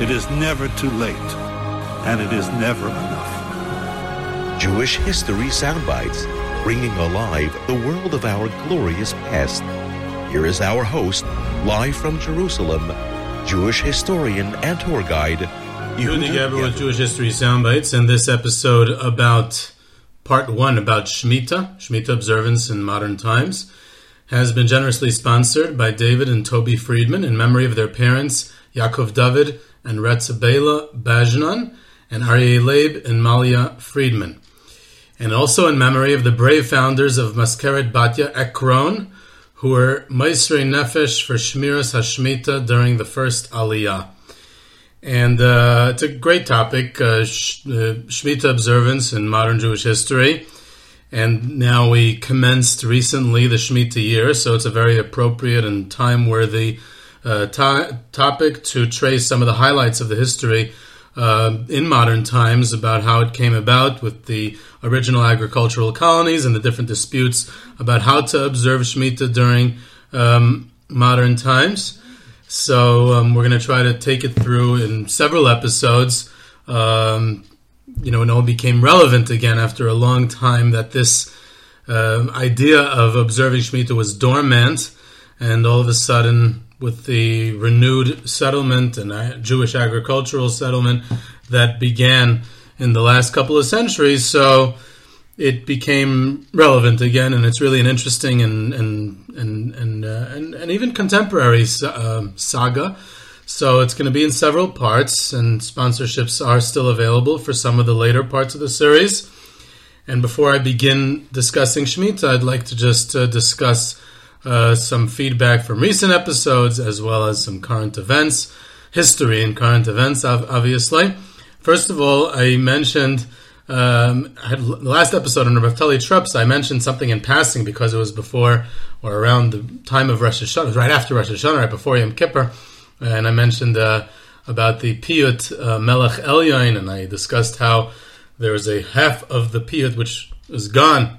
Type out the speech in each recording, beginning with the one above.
it is never too late, and it is never enough. Jewish History Soundbites, bringing alive the world of our glorious past. Here is our host, live from Jerusalem, Jewish historian and tour guide, Yehuda Geberer with Jewish History Soundbites, and this episode about part one about Shemitah, Shemitah observance in modern times, has been generously sponsored by David and Toby Friedman in memory of their parents, Yaakov David and Retzabela Bajnan, and Aryeh Leib and Malia Friedman. And also in memory of the brave founders of Mazkeret Batya Ekron, who were Maisrei Nefesh for Shmiras Hashmita during the first Aliyah. And uh, it's a great topic, uh, uh, observance in modern Jewish history. And now we commenced recently the Shemitah year, so it's a very appropriate and time worthy uh, to- topic to trace some of the highlights of the history uh, in modern times about how it came about with the original agricultural colonies and the different disputes about how to observe Shemitah during um, modern times. So um, we're going to try to take it through in several episodes. Um, you know, it all became relevant again after a long time that this uh, idea of observing Shemitah was dormant, and all of a sudden, with the renewed settlement and Jewish agricultural settlement that began in the last couple of centuries, so it became relevant again, and it's really an interesting and and and and uh, and, and, even contemporary uh, saga. So it's going to be in several parts, and sponsorships are still available for some of the later parts of the series. And before I begin discussing Shemitah, I'd like to just uh, discuss uh, some feedback from recent episodes as well as some current events, history and current events, obviously. First of all, I mentioned um, I had the last episode on Naftali Trups, I mentioned something in passing because it was before or around the time of Rosh Hashanah, right after Rosh Hashanah, right before Yom Kippur, and I mentioned uh, about the Piyut uh, Melech Elyon, and I discussed how there was a half of the Piyut which is gone.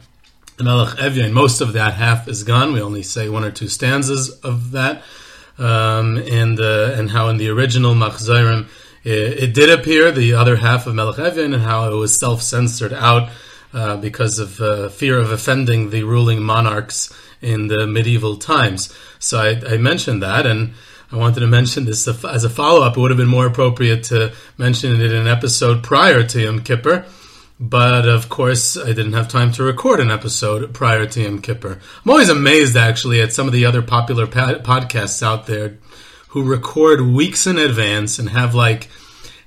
Melech Evyon, most of that half is gone. We only say one or two stanzas of that, um, and uh, and how in the original Machzorim it, it, did appear the other half of Melech Evyon and how it was self censored out uh, because of uh, fear of offending the ruling monarchs in the medieval times. So I, I mentioned that, and I wanted to mention this as a follow up. It would have been more appropriate to mention it in an episode prior to Yom Kippur. But of course, I didn't have time to record an episode prior to Yom Kippur. I'm always amazed, actually, at some of the other popular podcasts out there who record weeks in advance and have like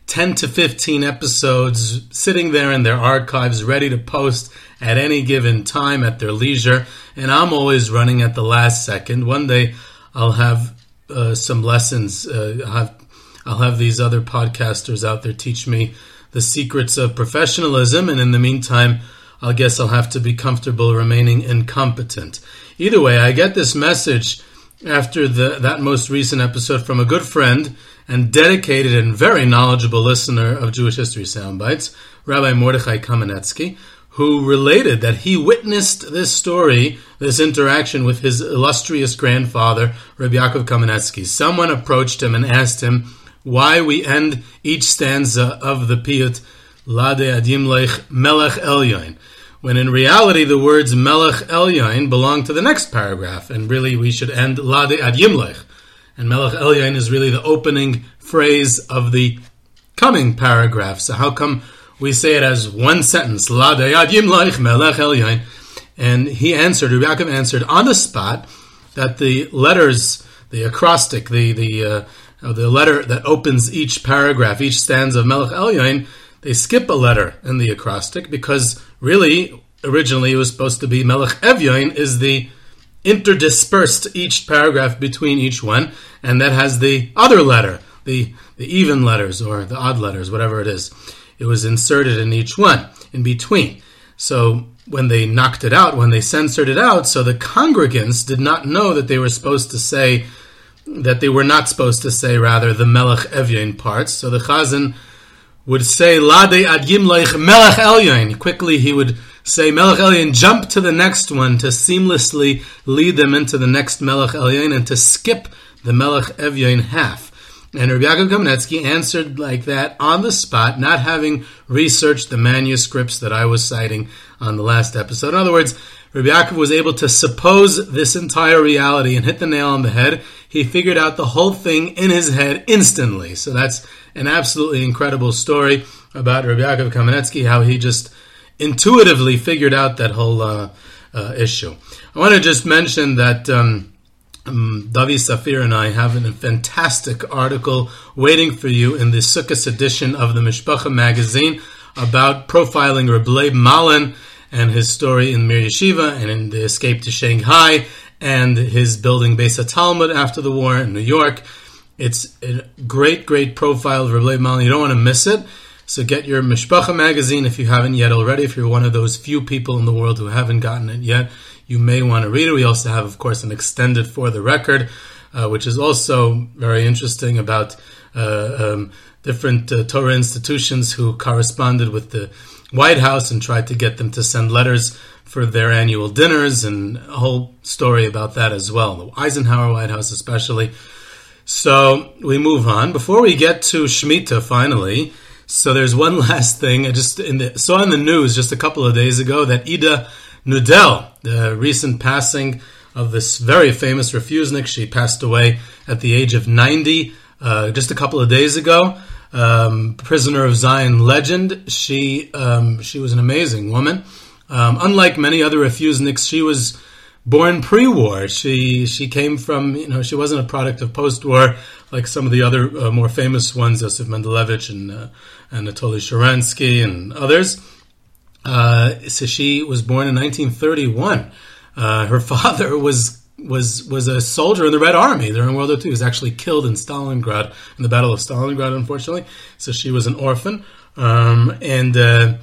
10 to 15 episodes sitting there in their archives ready to post at any given time at their leisure. And I'm always running at the last second. One day I'll have uh, some lessons. Uh, I'll, have, I'll have these other podcasters out there teach me the secrets of professionalism. And in the meantime, I guess I'll have to be comfortable remaining incompetent. Either way, I get this message after the, that most recent episode from a good friend and dedicated and very knowledgeable listener of Jewish History Soundbites, Rabbi Mordechai Kamenetsky, who related that he witnessed this story, this interaction with his illustrious grandfather, Rabbi Yaakov Kamenetsky. Someone approached him and asked him why we end each stanza of the Piyut, Lade Adim Lech Melech Elyon when in reality the words Melech Elyon belong to the next paragraph, and really we should end Lade Ad Yimlech. and Melech Elyon is really the opening phrase of the coming paragraph. So how come we say it as one sentence? Lade La Melech Elyon. And he answered, Yaakov answered on the spot that the letters, the acrostic, the the uh, the letter that opens each paragraph, each stanza of Melech Elyon, they skip a letter in the acrostic because really originally it was supposed to be Melech Evyon is the interdispersed each paragraph between each one, and that has the other letter, the the even letters or the odd letters, whatever it is. It was inserted in each one in between. So when they knocked it out, when they censored it out, so the congregants did not know that they were supposed to say that they were not supposed to say rather the Melech Evyon parts. So the Chazan would say Lade ad Yimleich Melech Elyon. Quickly he would say Melech Elyon, jump to the next one to seamlessly lead them into the next Melech Elyon and to skip the Melech Evyon half. And Rabbi Yaakov Kamenetsky answered like that on the spot, not having researched the manuscripts that I was citing on the last episode. In other words, Rabbi Yaakov was able to suppose this entire reality and hit the nail on the head. He figured out the whole thing in his head instantly. So that's an absolutely incredible story about Rabbi Yaakov Kamenetsky, how he just intuitively figured out that whole uh, uh, issue. I want to just mention that. Um, um, Dovi Safier and I have a fantastic article waiting for you in the Sukkot edition of the Mishpacha magazine about profiling Leib Malin and his story in Mir Yeshiva and in the escape to Shanghai and his building Beis Talmud after the war in New York. It's a great, great profile of Rabbi Malin. You don't want to miss it. So get your Mishpacha magazine if you haven't yet already. If you're one of those few people in the world who haven't gotten it yet, you may want to read it. We also have, of course, an extended for the record, uh, which is also very interesting about uh, um, different uh, Torah institutions who corresponded with the White House and tried to get them to send letters for their annual dinners, and a whole story about that as well. The Eisenhower White House, especially. So we move on. Before we get to Shemitah, finally, so there's one last thing. I just in the, saw in the news just a couple of days ago that Ida Nudel, the recent passing of this very famous refusenik, she passed away at the age of 90 uh, just a couple of days ago. Um, prisoner of Zion legend. She um, she was an amazing woman. Um, unlike many other refuseniks, she was born pre-war. She she came from you know she wasn't a product of post-war like some of the other uh, more famous ones, Yosef Mendelevich and uh, Anatoly Sharansky and others. Uh, so she was born in 1931. Uh, her father was was was a soldier in the Red Army during World War II. He was actually killed in Stalingrad in the Battle of Stalingrad, unfortunately. So she was an orphan, um, and uh,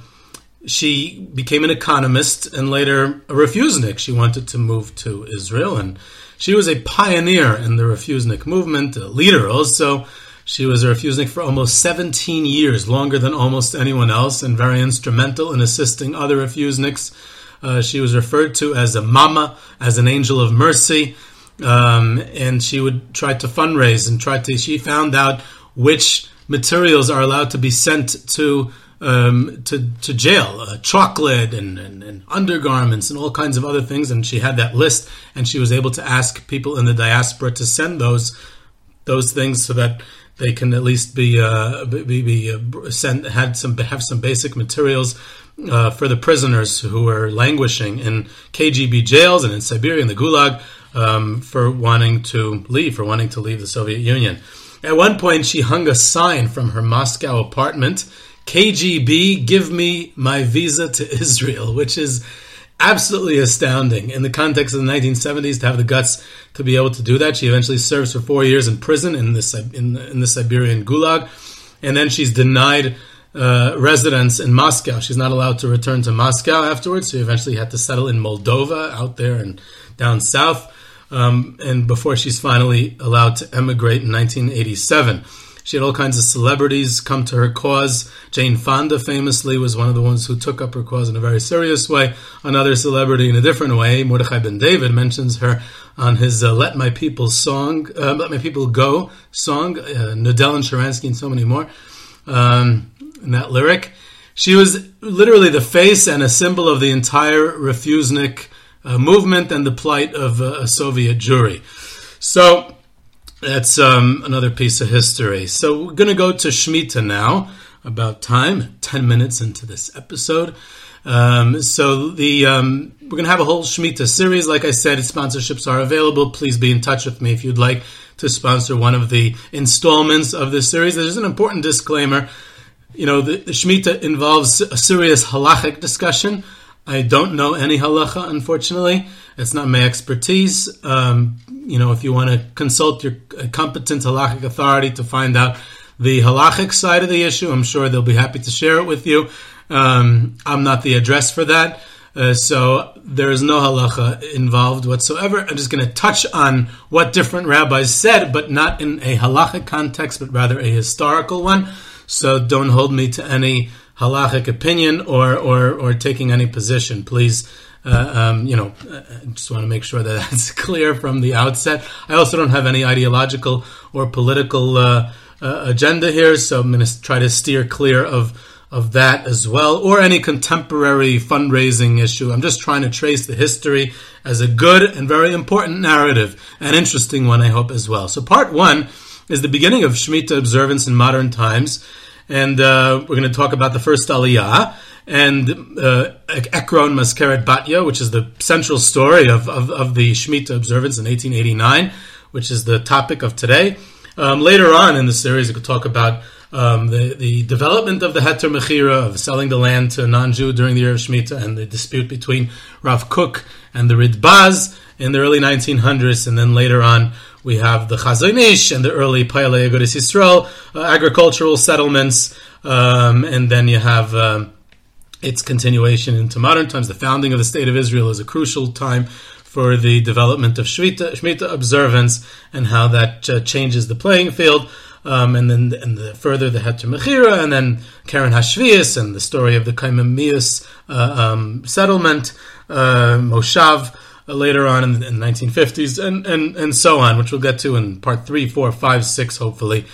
she became an economist and later a refusenik. She wanted to move to Israel, and she was a pioneer in the refusenik movement, a leader also she was a refusenik for almost 17 years, longer than almost anyone else, and very instrumental in assisting other refuseniks. Uh, she was referred to as a mama, as an angel of mercy, um, and she would try to fundraise and try to. She found out which materials are allowed to be sent to um, to, to jail, uh, chocolate and, and, and, undergarments and all kinds of other things. And she had that list, and she was able to ask people in the diaspora to send those those things so that they can at least be uh, be, be uh, sent had some have some basic materials uh, for the prisoners who were languishing in KGB jails and in Siberia and the Gulag um, for wanting to leave for wanting to leave the Soviet Union. At one point, she hung a sign from her Moscow apartment. KGB, give me my visa to Israel, which is absolutely astounding in the context of the 1970s to have the guts to be able to do that. She eventually serves for four years in prison in the in, in the Siberian Gulag, and then she's denied uh, residence in Moscow. She's not allowed to return to Moscow afterwards. She eventually had to settle in Moldova out there and down south. Um, and before she's finally allowed to emigrate in 1987. She had all kinds of celebrities come to her cause. Jane Fonda famously was one of the ones who took up her cause in a very serious way. Another celebrity in a different way, Mordechai Ben David, mentions her on his uh, "Let My People" song, uh, "Let My People Go" song. Uh, Nudel and Sharansky and so many more. Um, in that lyric, she was literally the face and a symbol of the entire Refusenik uh, movement and the plight of uh, a Soviet Jewry. So That's um, another piece of history. So we're going to go to Shemitah now. About time, ten minutes into this episode. Um, so the um, we're going to have a whole Shemitah series. Like I said, sponsorships are available. Please be in touch with me if you'd like to sponsor one of the installments of this series. There's an important disclaimer. You know, the, the Shemitah involves a serious halachic discussion. I don't know any halacha, unfortunately. It's not my expertise. Um, you know, if you want to consult your competent halachic authority to find out the halachic side of the issue, I'm sure they'll be happy to share it with you. Um, I'm not the address for that. Uh, so there is no halacha involved whatsoever. I'm just going to touch on what different rabbis said, but not in a halachic context, but rather a historical one. So don't hold me to any halachic opinion or, or, or taking any position. Please, uh, um, you know, I uh, just want to make sure that that's clear from the outset. I also don't have any ideological or political uh, uh agenda here, so I'm going to try to steer clear of of that as well, or any contemporary fundraising issue. I'm just trying to trace the history as a good and very important narrative, an interesting one, I hope, as well. So, part one is the beginning of Shemitah observance in modern times, and uh, we're going to talk about the first Aliyah and uh, Ekron Mazkeret Batya, which is the central story of, of, of, the Shemitah observance in 1889, which is the topic of today. Um, later on in the series, we could talk about um, the, the development of the Heter Mechira, of selling the land to a non Jew during the year of Shemitah, and the dispute between Rav Kook and the Ridbaz in the early 1900s, and then later on we have the Chazon Ish and the early Poalei Agudas Yisrael, uh, agricultural settlements, um, and then you have um, its continuation into modern times. The founding of the State of Israel is a crucial time for the development of Shemitah, Shemitah observance and how that uh, changes the playing field um, and then and the, further the Heter Mechira, and then Keren Hashviis, and the story of the Komemiyus uh, um, settlement, uh, Moshav, later on in, in, the 1950s, and, and, and so on, which we'll get to in part three, four, five, six, hopefully.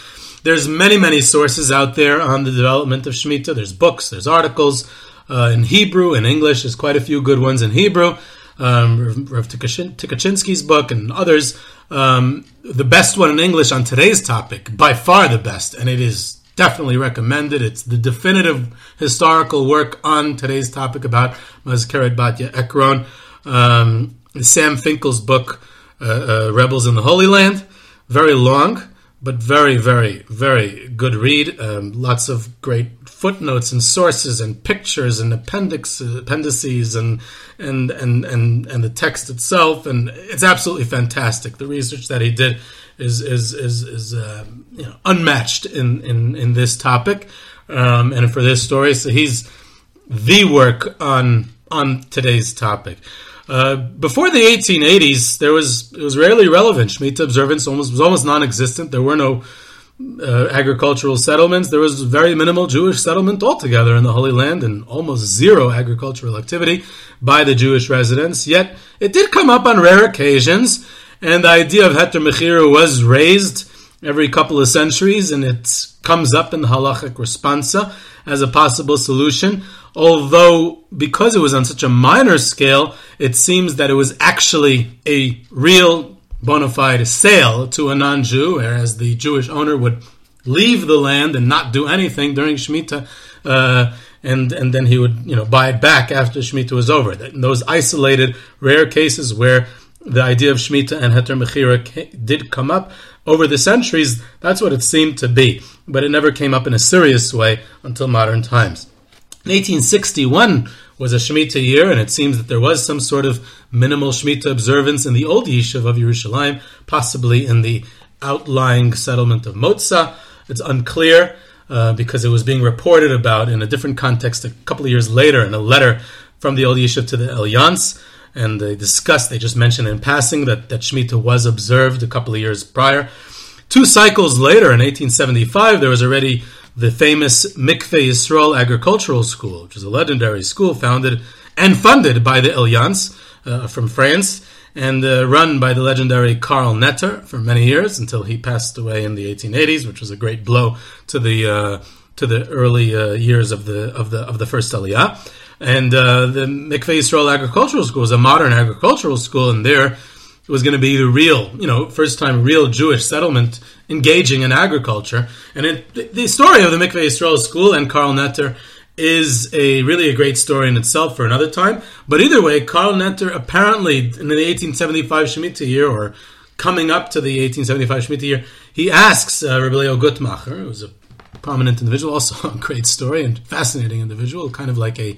There's many, many sources out there on the development of Shemitah. There's books, there's articles uh, in Hebrew, in English. There's quite a few good ones in Hebrew. Um, Rav Tukachinsky's book and others um, the best one in English on today's topic, by far the best, and it is definitely recommended. It's the definitive historical work on today's topic about Mazkeret Batya Ekron. Um, Sam Finkel's book, uh, uh, Rebels in the Holy Land, very long, but very, very, very good read. Um, lots of great footnotes and sources and pictures and appendix appendices and and and and and the text itself and it's absolutely fantastic. The research that he did is is is, is uh, you know, unmatched in, in in this topic um, and for this story. So he's the work on on today's topic. Uh, before the 1880s, there was it was rarely relevant. Shemitah observance almost was almost non-existent. There were no uh, agricultural settlements. There was very minimal Jewish settlement altogether in the Holy Land and almost zero agricultural activity by the Jewish residents. Yet it did come up on rare occasions, and the idea of Heter Mechira was raised every couple of centuries, and it comes up in the halachic responsa as a possible solution. Although, because it was on such a minor scale, it seems that it was actually a real bona fide sale to a non Jew, whereas the Jewish owner would leave the land and not do anything during Shemitah. Uh, and and then he would you know buy it back after Shemitah was over. In those isolated, rare cases where the idea of Shemitah and Heter Mechira did come up over the centuries, that's what it seemed to be. But it never came up in a serious way until modern times. In 1861, was a Shemitah year, and it seems that there was some sort of minimal Shemitah observance in the old Yishuv of Yerushalayim, possibly in the outlying settlement of Motza. It's unclear uh, because it was being reported about in a different context a couple of years later in a letter from the old Yishuv to the Alliance. And they discussed, they just mentioned in passing that, that Shemitah was observed a couple of years prior. Two cycles later, in 1875, there was already the famous Mikveh Yisrael Agricultural School, which is a legendary school founded and funded by the Alliance uh, from France and uh, run by the legendary Karl Netter for many years until he passed away in the 1880s, which was a great blow to the uh, to the early uh, years of the of the of the first Aliyah. And uh, the Mikveh Yisrael Agricultural School is a modern agricultural school, and there was going to be the real, you know, first time real Jewish settlement engaging in agriculture. And it, the story of the Mikveh Yisrael School and Karl Netter is a really a great story in itself for another time. But either way, Karl Netter apparently in the 1875 Shemitah year, or coming up to the 1875 Shemitah year, he asks uh, Rabbi Leo Guttmacher, who's a prominent individual, also a great story and fascinating individual, kind of like a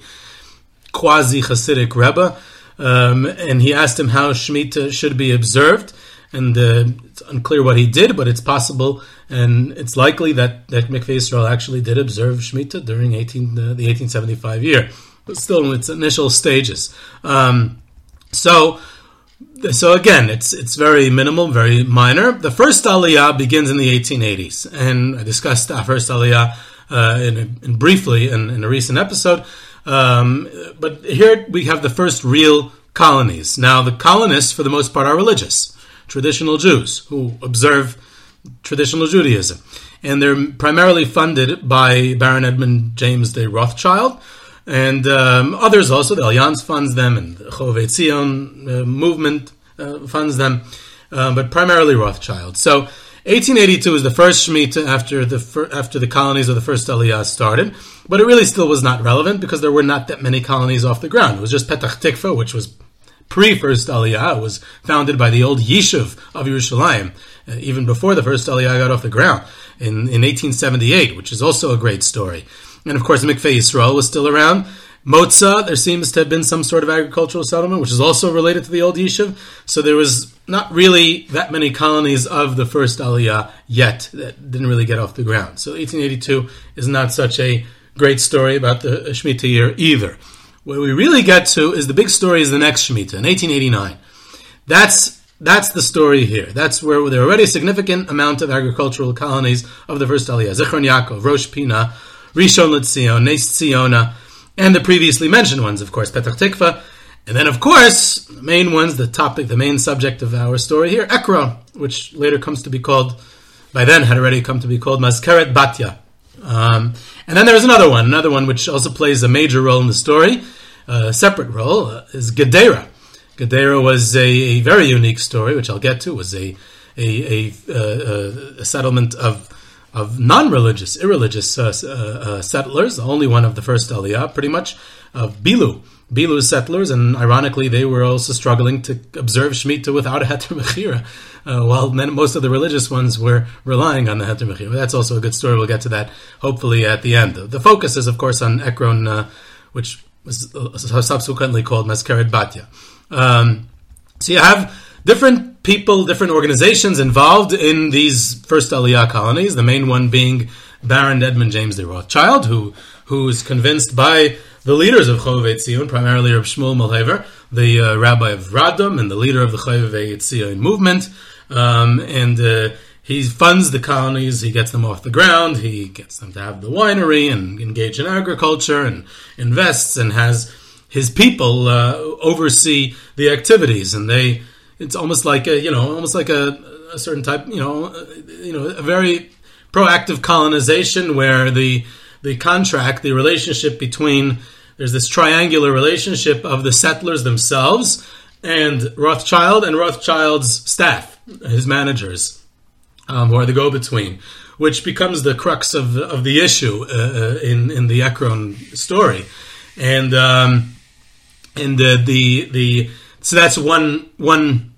quasi Hasidic Rebbe um, and he asked him how Shemitah should be observed. And uh, it's unclear what he did, but it's possible and it's likely that, that Mikveh Israel actually did observe Shemitah during 18, uh, the 1875 year, but still in its initial stages. Um, so, so again, it's it's very minimal, very minor. The first Aliyah begins in the 1880s, and I discussed that first Aliyah uh, in, in briefly in, in a recent episode. Um, but here we have the first real colonies. Now, the colonists, for the most part, are religious, traditional Jews who observe traditional Judaism. And they're primarily funded by Baron Edmund James de Rothschild. And um, others also, the Alliance funds them, and the Chovei Tzion uh, movement uh, funds them, uh, but primarily Rothschild. So 1882 is the first Shemitah after the fir- after the colonies of the first Aliyah started, but it really still was not relevant because there were not that many colonies off the ground. It was just Petach Tikva, which was pre first Aliyah, it was founded by the old Yishuv of Yerushalayim, uh, even before the first Aliyah got off the ground in, in 1878, which is also a great story. And of course, Mikveh Yisrael was still around. Motza, there seems to have been some sort of agricultural settlement, which is also related to the old Yishuv. So there was not really that many colonies of the first Aliyah yet that didn't really get off the ground. So 1882 is not such a great story about the uh, Shemitah year either. What we really get to is the big story is the next Shemitah in 1889. That's that's the story here. That's where there are already a significant amount of agricultural colonies of the first Aliyah. Zichron Yaakov, Rosh Pina, Rishon LeZion, Nes Tziona, and the previously mentioned ones, of course, Petach Tikva, and then, of course, the main ones, the topic, the main subject of our story here, Ekron, which later comes to be called, by then had already come to be called Mazkeret Batya. Um, and then there's another one, another one which also plays a major role in the story, a separate role, uh, is Gedera. Gedera was a, a, very unique story, which I'll get to, was a, a, a, a settlement of of non-religious, irreligious uh, uh, uh, settlers, only one of the first Aliyah, pretty much, of Bilu. Bilu settlers, and ironically, they were also struggling to observe Shemitah without a Heter Mechira, uh, while most of the religious ones were relying on the Heter Mechira. That's also a good story. We'll get to that hopefully at the end. The focus is, of course, on Ekron, uh, which was uh, subsequently called Mazkeret Batya. Um, so you have different people, different organizations involved in these first Aliyah colonies. The main one being Baron Edmund James de Rothschild, who who's convinced by the leaders of Chovei Tzion, primarily Reb Shmuel Mohilever, the uh, rabbi of Radom and the leader of the Chovei Tzion movement, um, and uh, he funds the colonies. He gets them off the ground. He gets them to have the winery and engage in agriculture and invests and has his people uh, oversee the activities. And they, it's almost like a, you know, almost like a, a certain type, you know, uh, you know, a very proactive colonization where the the contract, the relationship between there's this triangular relationship of the settlers themselves and Rothschild and Rothschild's staff, his managers, um, who are the go-between, which becomes the crux of of the issue uh, uh in in the Ekron story, and um, and the, the the so that's one one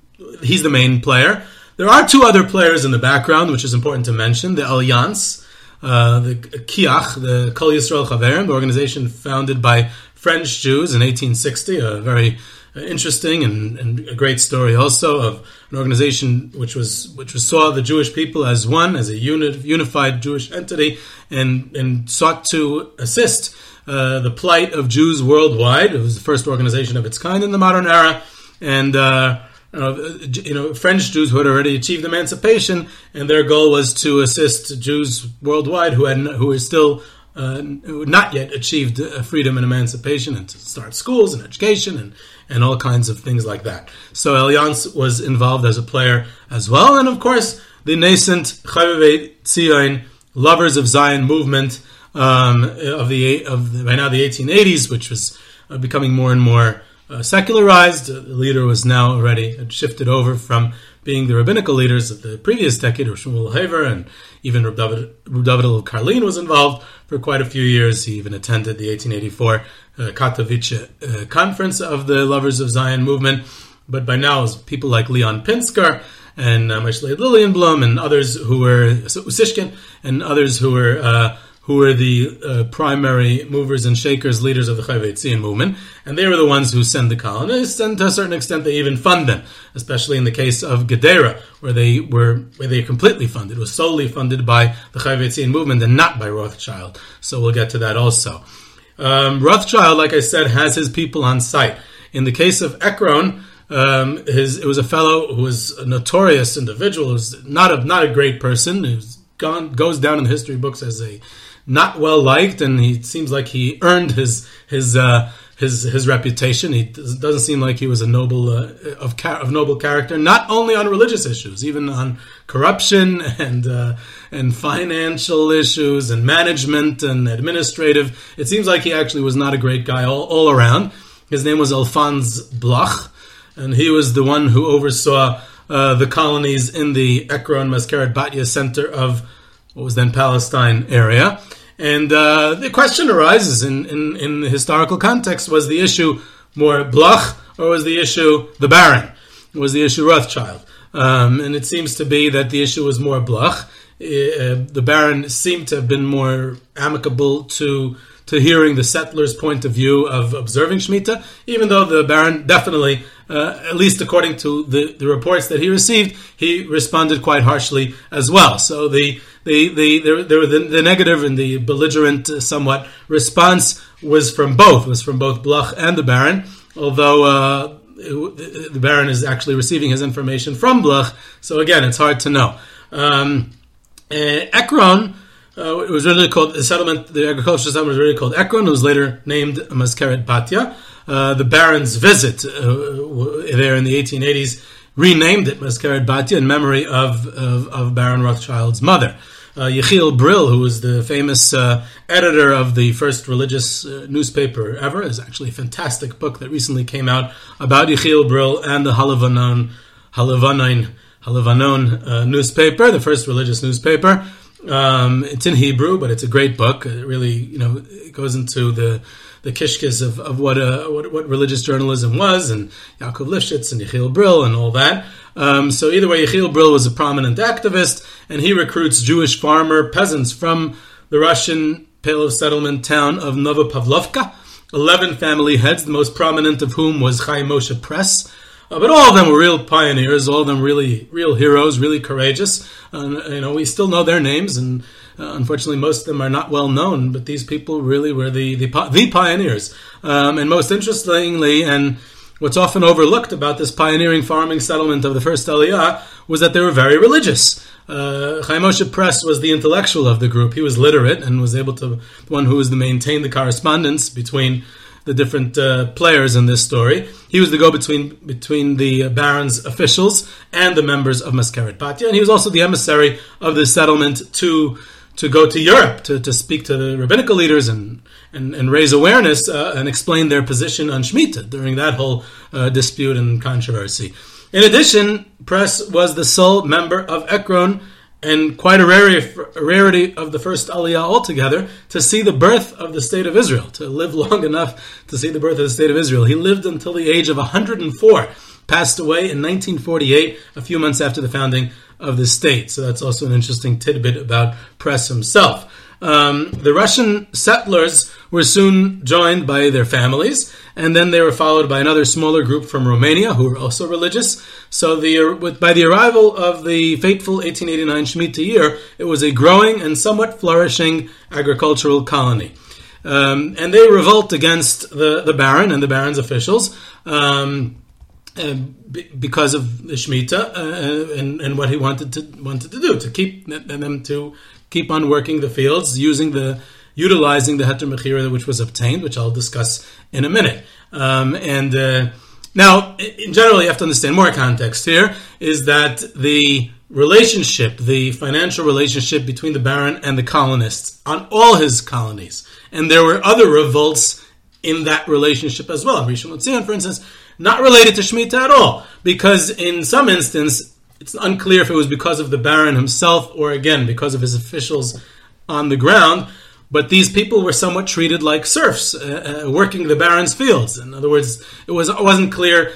he's the main player. There are two other players in the background, which is important to mention: the Alliance uh, the Kiach, the Kol Yisrael Chaverim, the organization founded by French Jews in 1860, a very interesting and, and, a great story also of an organization which was which was saw the Jewish people as one, as a unit, unified Jewish entity, and and sought to assist uh, the plight of Jews worldwide. It was the first organization of its kind in the modern era, and. Uh, you know, French Jews who had already achieved emancipation, and their goal was to assist Jews worldwide who had who were still uh, who not yet achieved uh, freedom and emancipation, and to start schools and education and and all kinds of things like that. So Alliance was involved as a player as well, and of course the nascent Chovei Tzion Lovers of Zion movement um, of the of the, by now the 1880s, which was uh, becoming more and more uh, secularized. The leader was now already shifted over from being the rabbinical leaders of the previous decade, or Shmuel Haver, and even Reb David, David Karlin was involved for quite a few years. He even attended the 1884 uh, Katowice uh, conference of the Lovers of Zion movement. But by now, people like Leon Pinsker and uh, Lilienblum and others who were Usishkin and others who were uh, who were the uh, primary movers and shakers, leaders of the Chayvetzian movement, and they were the ones who send the colonists, and to a certain extent, they even fund them, especially in the case of Gedera, where they were where they completely funded. Was solely funded by the Chayvetzian movement and not by Rothschild. So we'll get to that also. Um, Rothschild, like I said, has his people on site. In the case of Ekron, um, his it was a fellow who was a notorious individual, who's not a not a great person, who's gone goes down in the history books as a not well liked, and he seems like he earned his his uh, his his reputation. He doesn't seem like he was a noble uh, of of noble character, not only on religious issues, even on corruption and uh, and financial issues and management and administrative. It seems like he actually was not a great guy all, all around. His name was Alphonse Bloch, and he was the one who oversaw uh, the colonies in the Ekron Mazkeret Batya center of what was then Palestine area. And uh, the question arises in, in, in, the historical context was the issue more Bloch or was the issue the Baron? Was the issue Rothschild? Um, and it seems to be that the issue was more Bloch. Uh, the Baron seemed to have been more amicable to to hearing the settlers' point of view of observing Shemitah, even though the Baron definitely uh, at least according to the, the reports that he received, he responded quite harshly as well. So the the the the, the, the negative and the belligerent uh, somewhat response was from both was from both Bloch and the Baron, although. Uh, the Baron is actually receiving his information from Bloch, so again, it's hard to know. Um, uh, Ekron, uh, it was really called the settlement. The agricultural settlement was really called Ekron. It was later named Mazkeret Batya. Uh, the Baron's visit uh, there in the 1880s renamed it Mazkeret Batya in memory of, of, of Baron Rothschild's mother. Uh, Yechiel Brill, who was the famous uh, editor of the first religious uh, newspaper ever, is actually a fantastic book that recently came out about Yechiel Brill and the Halavanon, Halavanon, Halavanon uh, newspaper, the first religious newspaper. Um, it's in Hebrew, but it's a great book. It really, you know, it goes into the the kishkis of, of what, uh, what, what religious journalism was, and Yaakov Lifshitz and Yechiel Brill and all that. Um, so either way, Yechiel Brill was a prominent activist, and he recruits Jewish farmer peasants from the Russian Pale of Settlement town of Novopavlovka. Eleven family heads, the most prominent of whom was Chaim Moshe Press. Uh, but all of them were real pioneers, all of them really, real heroes, really courageous. Uh, you know, we still know their names, and uh, unfortunately, most of them are not well known. But these people really were the the, the pioneers. Um, and most interestingly, and what's often overlooked about this pioneering farming settlement of the first Aliyah was that they were very religious. Uh, Chaim Moshe Press was the intellectual of the group. He was literate and was able to, one who was to maintain the correspondence between the different uh, players in this story. He was the go-between between the Baron's officials and the members of Mazkeret Batya, and he was also the emissary of the settlement to to go to Europe to, to speak to the rabbinical leaders and and, and raise awareness uh, and explain their position on Shemitah during that whole uh, dispute and controversy. In addition, Press was the sole member of Ekron and quite a rarity of the first Aliyah altogether, to see the birth of the state of Israel, to live long enough to see the birth of the state of Israel. He lived until the age of 104, passed away in 1948, a few months after the founding of the state. So that's also an interesting tidbit about Press himself. Um, the Russian settlers were soon joined by their families, and then they were followed by another smaller group from Romania who were also religious. So the, by the arrival of the fateful 1889 Shemitah year, it was a growing and somewhat flourishing agricultural colony. Um, and they revolt against the, the Baron and the Baron's officials. Um, uh, because of the Shemitah uh, and, and what he wanted to wanted to do to keep them to keep on working the fields using the utilizing the heter mechira which was obtained, which I'll discuss in a minute. Um, and uh, now, in general, you have to understand more context here is that the relationship, the financial relationship between the Baron and the colonists on all his colonies, and there were other revolts in that relationship as well. Rishon LeZion, for instance, not related to Shemitah at all, because in some instance, it's unclear if it was because of the Baron himself or again because of his officials on the ground. But these people were somewhat treated like serfs, uh, uh, working the Baron's fields. In other words, it was it wasn't clear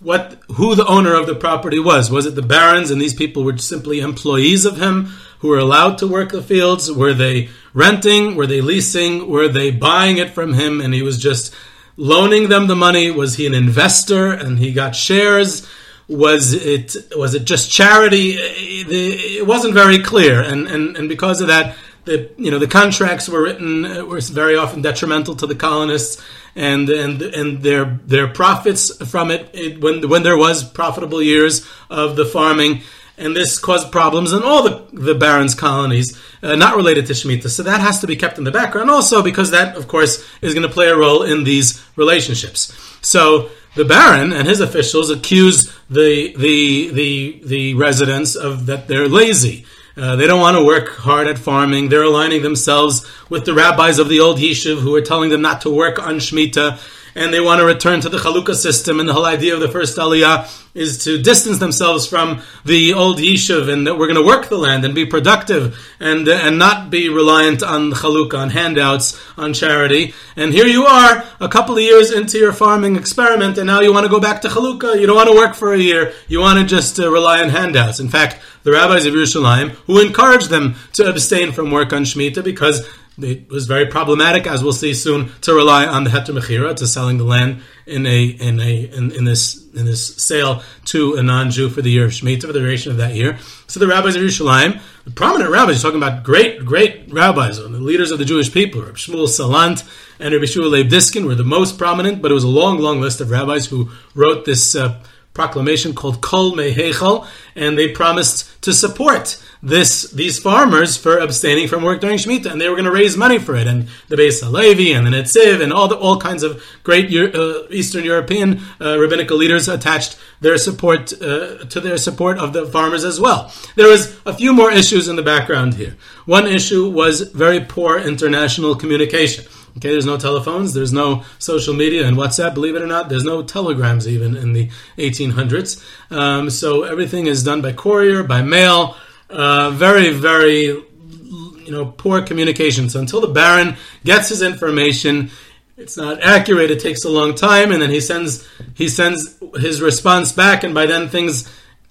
what who the owner of the property was. Was it the barons, and these people were simply employees of him who were allowed to work the fields? Were they renting? Were they leasing? Were they buying it from him, and he was just loaning them the money? Was he an investor and he got shares? Was it was it just charity? It wasn't very clear, and and, and because of that, the you know the contracts were written uh, were very often detrimental to the colonists and and and their their profits from it, it when when there was profitable years of the farming and this caused problems in all the, the barons' colonies, uh, not related to Shemitah. So that has to be kept in the background also because that, of course, is going to play a role in these relationships. So the baron and his officials accuse the the the the residents of that they're lazy uh, they don't want to work hard at farming. They're aligning themselves with the rabbis of the old Yishuv who are telling them not to work on Shemitah, and they want to return to the Chalukah system. And the whole idea of the first Aliyah is to distance themselves from the old Yishuv, and that we're going to work the land and be productive, and and not be reliant on Chalukah, on handouts, on charity. And here you are, a couple of years into your farming experiment, and now you want to go back to Chalukah. You don't want to work for a year. You want to just uh, rely on handouts. In fact the rabbis of Yerushalayim, who encouraged them to abstain from work on Shemitah because it was very problematic, as we'll see soon, to rely on the heter mechira, to selling the land in a in a in, in, this in this sale to a non-Jew for the year of Shemitah for the duration of that year. So the rabbis of Yerushalayim, the prominent rabbis, talking about great great rabbis, the leaders of the Jewish people, Rabbi Shmuel Salant and Rabbi Shua Leib Diskin were the most prominent, but it was a long long list of rabbis who wrote this. Uh, proclamation called Kol Mehechel, and they promised to support this these farmers for abstaining from work during Shemitah, and they were going to raise money for it. And the Beis Halevi and the Netziv and all the all kinds of great uh, Eastern European uh, rabbinical leaders attached their support uh, to their support of the farmers as well. There was a few more issues in the background here. One issue was very poor international communication. Okay, there's no telephones, there's no social media and WhatsApp. Believe it or not, there's no telegrams even in the 1800s. Um, so everything is done by courier, by mail. Uh, very, very, you know, poor communication. So until the Baron gets his information, it's not accurate. It takes a long time, and then he sends he sends his response back, and by then things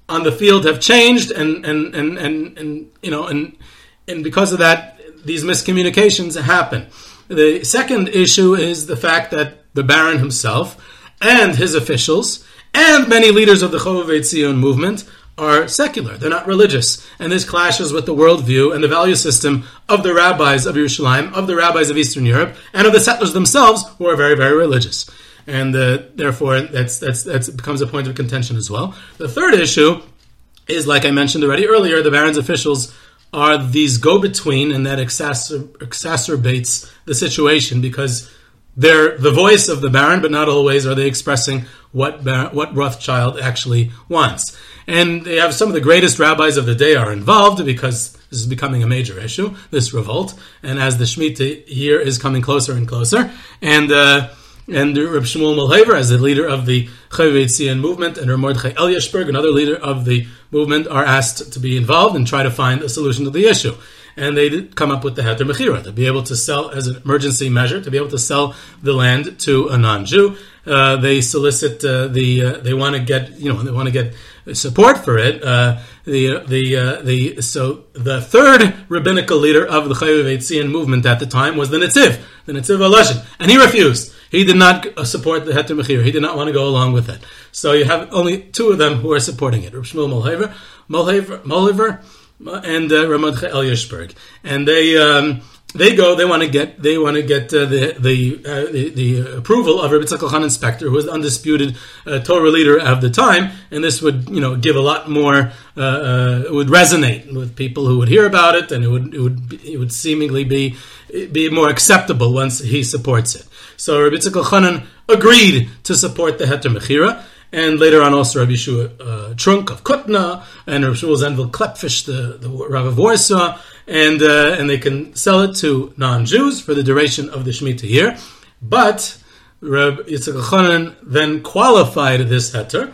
on the field have changed, and and and and, and you know, and and because of that, these miscommunications happen. The second issue is the fact that the Baron himself and his officials and many leaders of the Chovevei Tzion movement are secular. They're not religious. And this clashes with the worldview and the value system of the rabbis of Yerushalayim, of the rabbis of Eastern Europe, and of the settlers themselves, who are very, very religious. And uh, therefore, that's, that's, that becomes a point of contention as well. The third issue is, like I mentioned already earlier, the Baron's officials are these go between, and that exacer- exacerbates the situation because they're the voice of the Baron, but not always are they expressing what what Rothschild actually wants. And they have some of the greatest rabbis of the day are involved because this is becoming a major issue, this revolt. And as the Shemitah year is coming closer and closer, and uh, and Reb Shmuel Mohilever as the leader of the Chovevei movement, and Reb Mordechai Elyashberg, another leader of the movement, are asked to be involved and try to find a solution to the issue. And they come up with the Heter Mechira, to be able to sell as an emergency measure, to be able to sell the land to a non-Jew. Uh, they solicit uh, the, uh, they want to get, you know, they want to get support for it. Uh, the the uh, the so the third rabbinical leader of the Chovevei Tzion movement at the time was the Netziv, the Netziv Aloshin, and he refused. He did not support the Heter Mechir. He did not want to go along with it. So you have only two of them who are supporting it: Rav Shmuel Mohilever, Mohilever, Mohilever and uh, Ramad Elyashberg, and they. Um, they go. They want to get. They want to get uh, the the, uh, the, the approval of Rabbi Yitzchak Elchanan Spector, who was the undisputed uh, Torah leader of the time, and this would you know give a lot more. Uh, uh, it would resonate with people who would hear about it, and it would it would it would seemingly be be more acceptable once he supports it. So Rabbi Yitzchak Elchanan agreed to support the Heter Mechira and later on also Rabbi Yeshua uh, Trunk of Kutna and Rabbi Shmuel Zendel Klepfish, the, the Rav of Warsaw, and uh, and they can sell it to non-Jews for the duration of the Shemitah year. But Reb Yitzchak Elchanan then qualified this heter.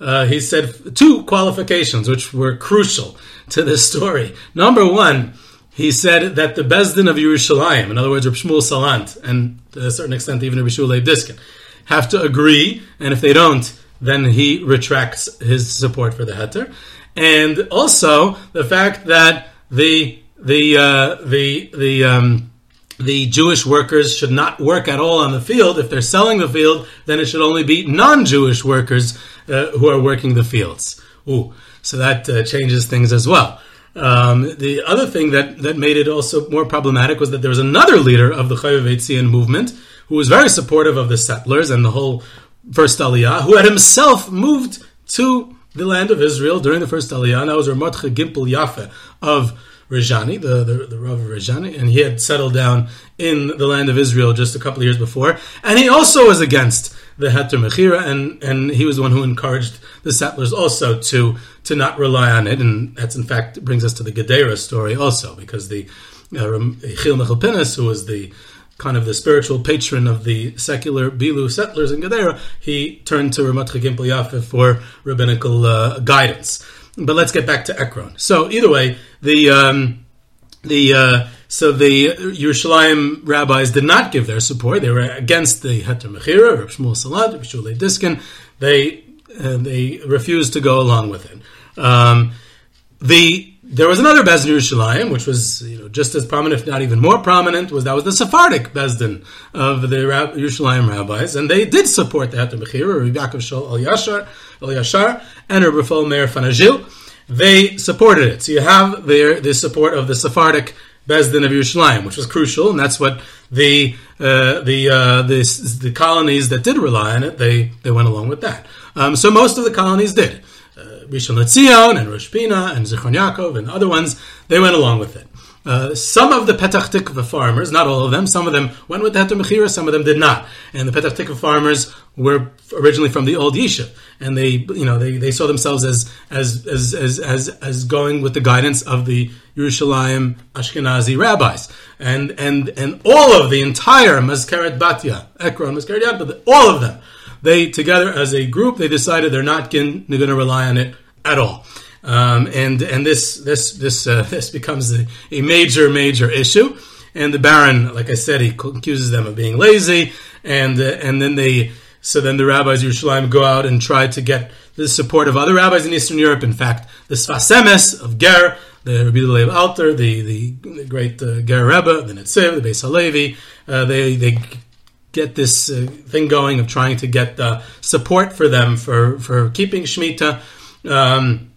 Uh, he said two qualifications which were crucial to this story. Number one, he said that the Bezdin of Yerushalayim, in other words, Reb Shmuel Salant, and to a certain extent even Reb Shmuel Diskin, have to agree, and if they don't, then he retracts his support for the heter. And also the fact that the the uh, the the um, the Jewish workers should not work at all on the field. If they're selling the field, then it should only be non-Jewish workers uh, who are working the fields. Ooh, so that uh, changes things as well. Um, the other thing that, that made it also more problematic was that there was another leader of the Chayav movement who was very supportive of the settlers and the whole first Aliyah, who had himself moved to the land of Israel during the first Aliyah. And that was Ramotcha Gimpel Yafe of Rejani, the, the, the Rav of Rejani, and he had settled down in the land of Israel just a couple of years before. And he also was against the Heter Mechira, and, and he was the one who encouraged the settlers also to, to not rely on it. And that's, in fact, brings us to the Gedera story also, because the uh, Chil Mechel who was the kind of the spiritual patron of the secular Bilu settlers in Gedera, he turned to Ramat Chagimpel Yafe for rabbinical uh, guidance. But let's get back to Ekron. So either way, the um, the uh, so the Yerushalayim rabbis did not give their support. They were against the Heter Mechira, Rav Shmuel Salat, Rav Shulei Diskin. They uh, they refused to go along with it. Um, the there was another Bezdin Yerushalayim, which was you know, just as prominent, if not even more prominent, was that was the Sephardic Bezdin of the Rab- Yerushalayim rabbis, and they did support the Heter Mechira, Rabbi Yaakov Shaul Elyashar, and Rabbi Rafal Meir Panigel. They supported it. So you have there the support of the Sephardic Bezdin of Yerushalayim, which was crucial, and that's what the uh, the, uh, the the colonies that did rely on it they they went along with that. Um, so most of the colonies did. Rishon LeZion and Rosh Pina and Zichron Yaakov and other ones, they went along with it. Uh, some of the Petach Tikva farmers, not all of them, some of them went with the Heter Mechira, some of them did not. And the Petach Tikva farmers were originally from the old Yishuv, and they, you know, they, they saw themselves as, as, as, as, as, as going with the guidance of the Yerushalayim Ashkenazi rabbis. And, and, and all of the entire Mazkeret Batya, Ekron, Mazkeret Yad, all of them, they together as a group, they decided they're not going to rely on it at all. Um, and and this this this uh, this becomes a, a, major major issue. And the Baron, like I said, he accuses them of being lazy, and uh, and then they so then the rabbis Yerushalayim go out and try to get the support of other rabbis in Eastern Europe. In fact, the Sfas Emes of Ger, the Rabbi Leib Alter, the, the, the great uh, Ger Rebbe, the Netziv, the Beis Halevi, uh, they they get this uh, thing going of trying to get uh, support for them for for keeping Shemitah. Um,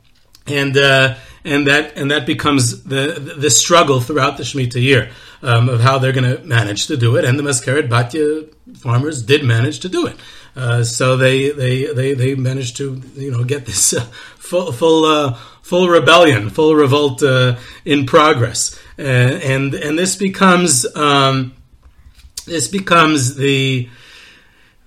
and uh, and that and that becomes the the struggle throughout the Shemitah year um, of how they're going to manage to do it. And the Mazkeret Batya farmers did manage to do it. Uh, so they, they they they managed to you know get this uh, full full uh, full rebellion, full revolt uh, in progress, and and this becomes um, this becomes the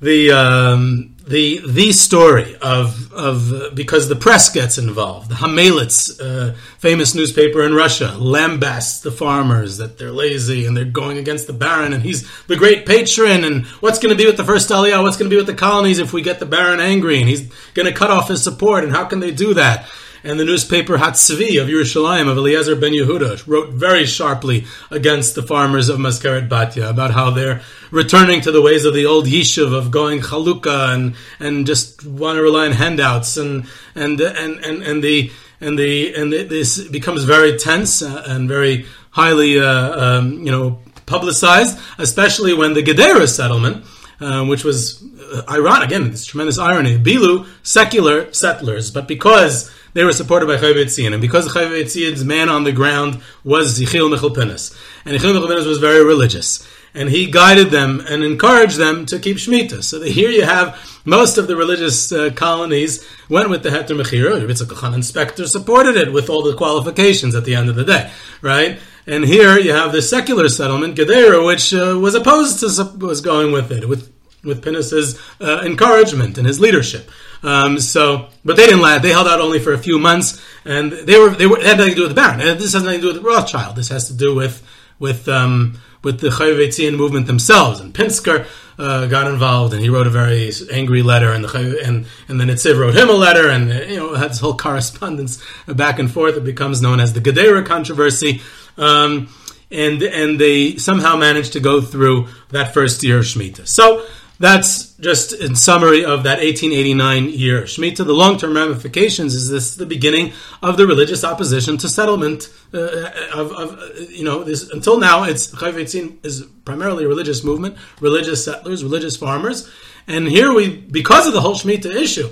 the um, the the story of of because the press gets involved. The Hamelitz, uh, famous newspaper in Russia, lambasts the farmers that they're lazy and they're going against the Baron, and he's the great patron. And what's going to be with the first Aliyah? What's going to be with the colonies if we get the Baron angry? And he's going to cut off his support. And how can they do that? And the newspaper Hatzvi of Yerushalayim of Eliezer ben Yehuda wrote very sharply against the farmers of Mazkeret Batya about how they're returning to the ways of the old yishuv of going chalukah and and just want to rely on handouts and and and and, and the and the and this becomes very tense uh, and very highly uh, um, you know publicized, especially when the Gedera settlement, uh, which was uh, ironic again, this tremendous irony, Bilu secular settlers, but because they were supported by Chayv Etzion. And because Chayv Etzion's man on the ground was Yechiel Michel Pines. And Yechiel Michel Pines was very religious. And he guided them and encouraged them to keep Shemitah. So here you have most of the religious uh, colonies went with the Heter Mechira. Yitzchak Elchanan Spektor supported it with all the qualifications at the end of the day, right? And here you have the secular settlement, Gedera, which uh, was opposed to, was going with it, with with Pines's uh, encouragement and his leadership. Um, so, but they didn't last. They held out only for a few months, and they were they were had nothing to do with the Baron. This has nothing to do with Rothschild. This has to do with with um, with the Chayvetzian movement themselves. And Pinsker uh, got involved, and he wrote a very angry letter, and the and and the Netziv wrote him a letter, and you know had this whole correspondence back and forth. It becomes known as the Gedera controversy. Um, and and they somehow managed to go through that first year of Shemitah. So that's just in summary of that 1889 year Shemitah. The long-term ramifications is this the beginning of the religious opposition to settlement uh, of, of, you know this until now it's is primarily a religious movement, religious settlers, religious farmers, and here we because of the whole Shemitah issue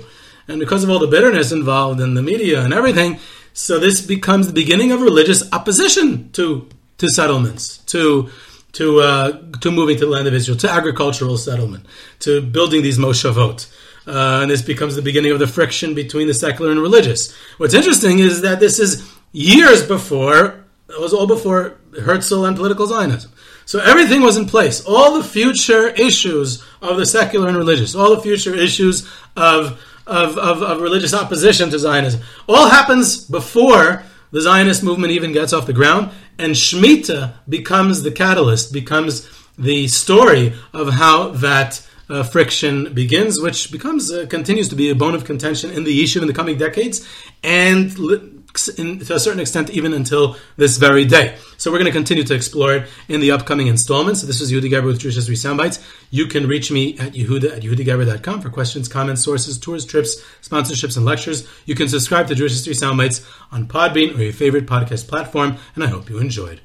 and because of all the bitterness involved in the media and everything, so this becomes the beginning of religious opposition to to settlements to to uh, to moving to the land of Israel, to agricultural settlement, to building these moshavot. Uh, and this becomes the beginning of the friction between the secular and religious. What's interesting is that this is years before, it was all before Herzl and political Zionism. So everything was in place. All the future issues of the secular and religious, all the future issues of, of, of, of religious opposition to Zionism, all happens before the Zionist movement even gets off the ground, and Shemitah becomes the catalyst, becomes the story of how that uh, friction begins, which becomes uh, continues to be a bone of contention in the yishuv in the coming decades, and in, to a certain extent even until this very day. So we're going to continue to explore it in the upcoming installments. This is Yehuda Geberer with Jewish History Soundbites. You can reach me at Yehuda at YehudaGeberer.com for questions, comments, sources, tours, trips, sponsorships, and lectures. You can subscribe to Jewish History Soundbites on Podbean or your favorite podcast platform, and I hope you enjoyed.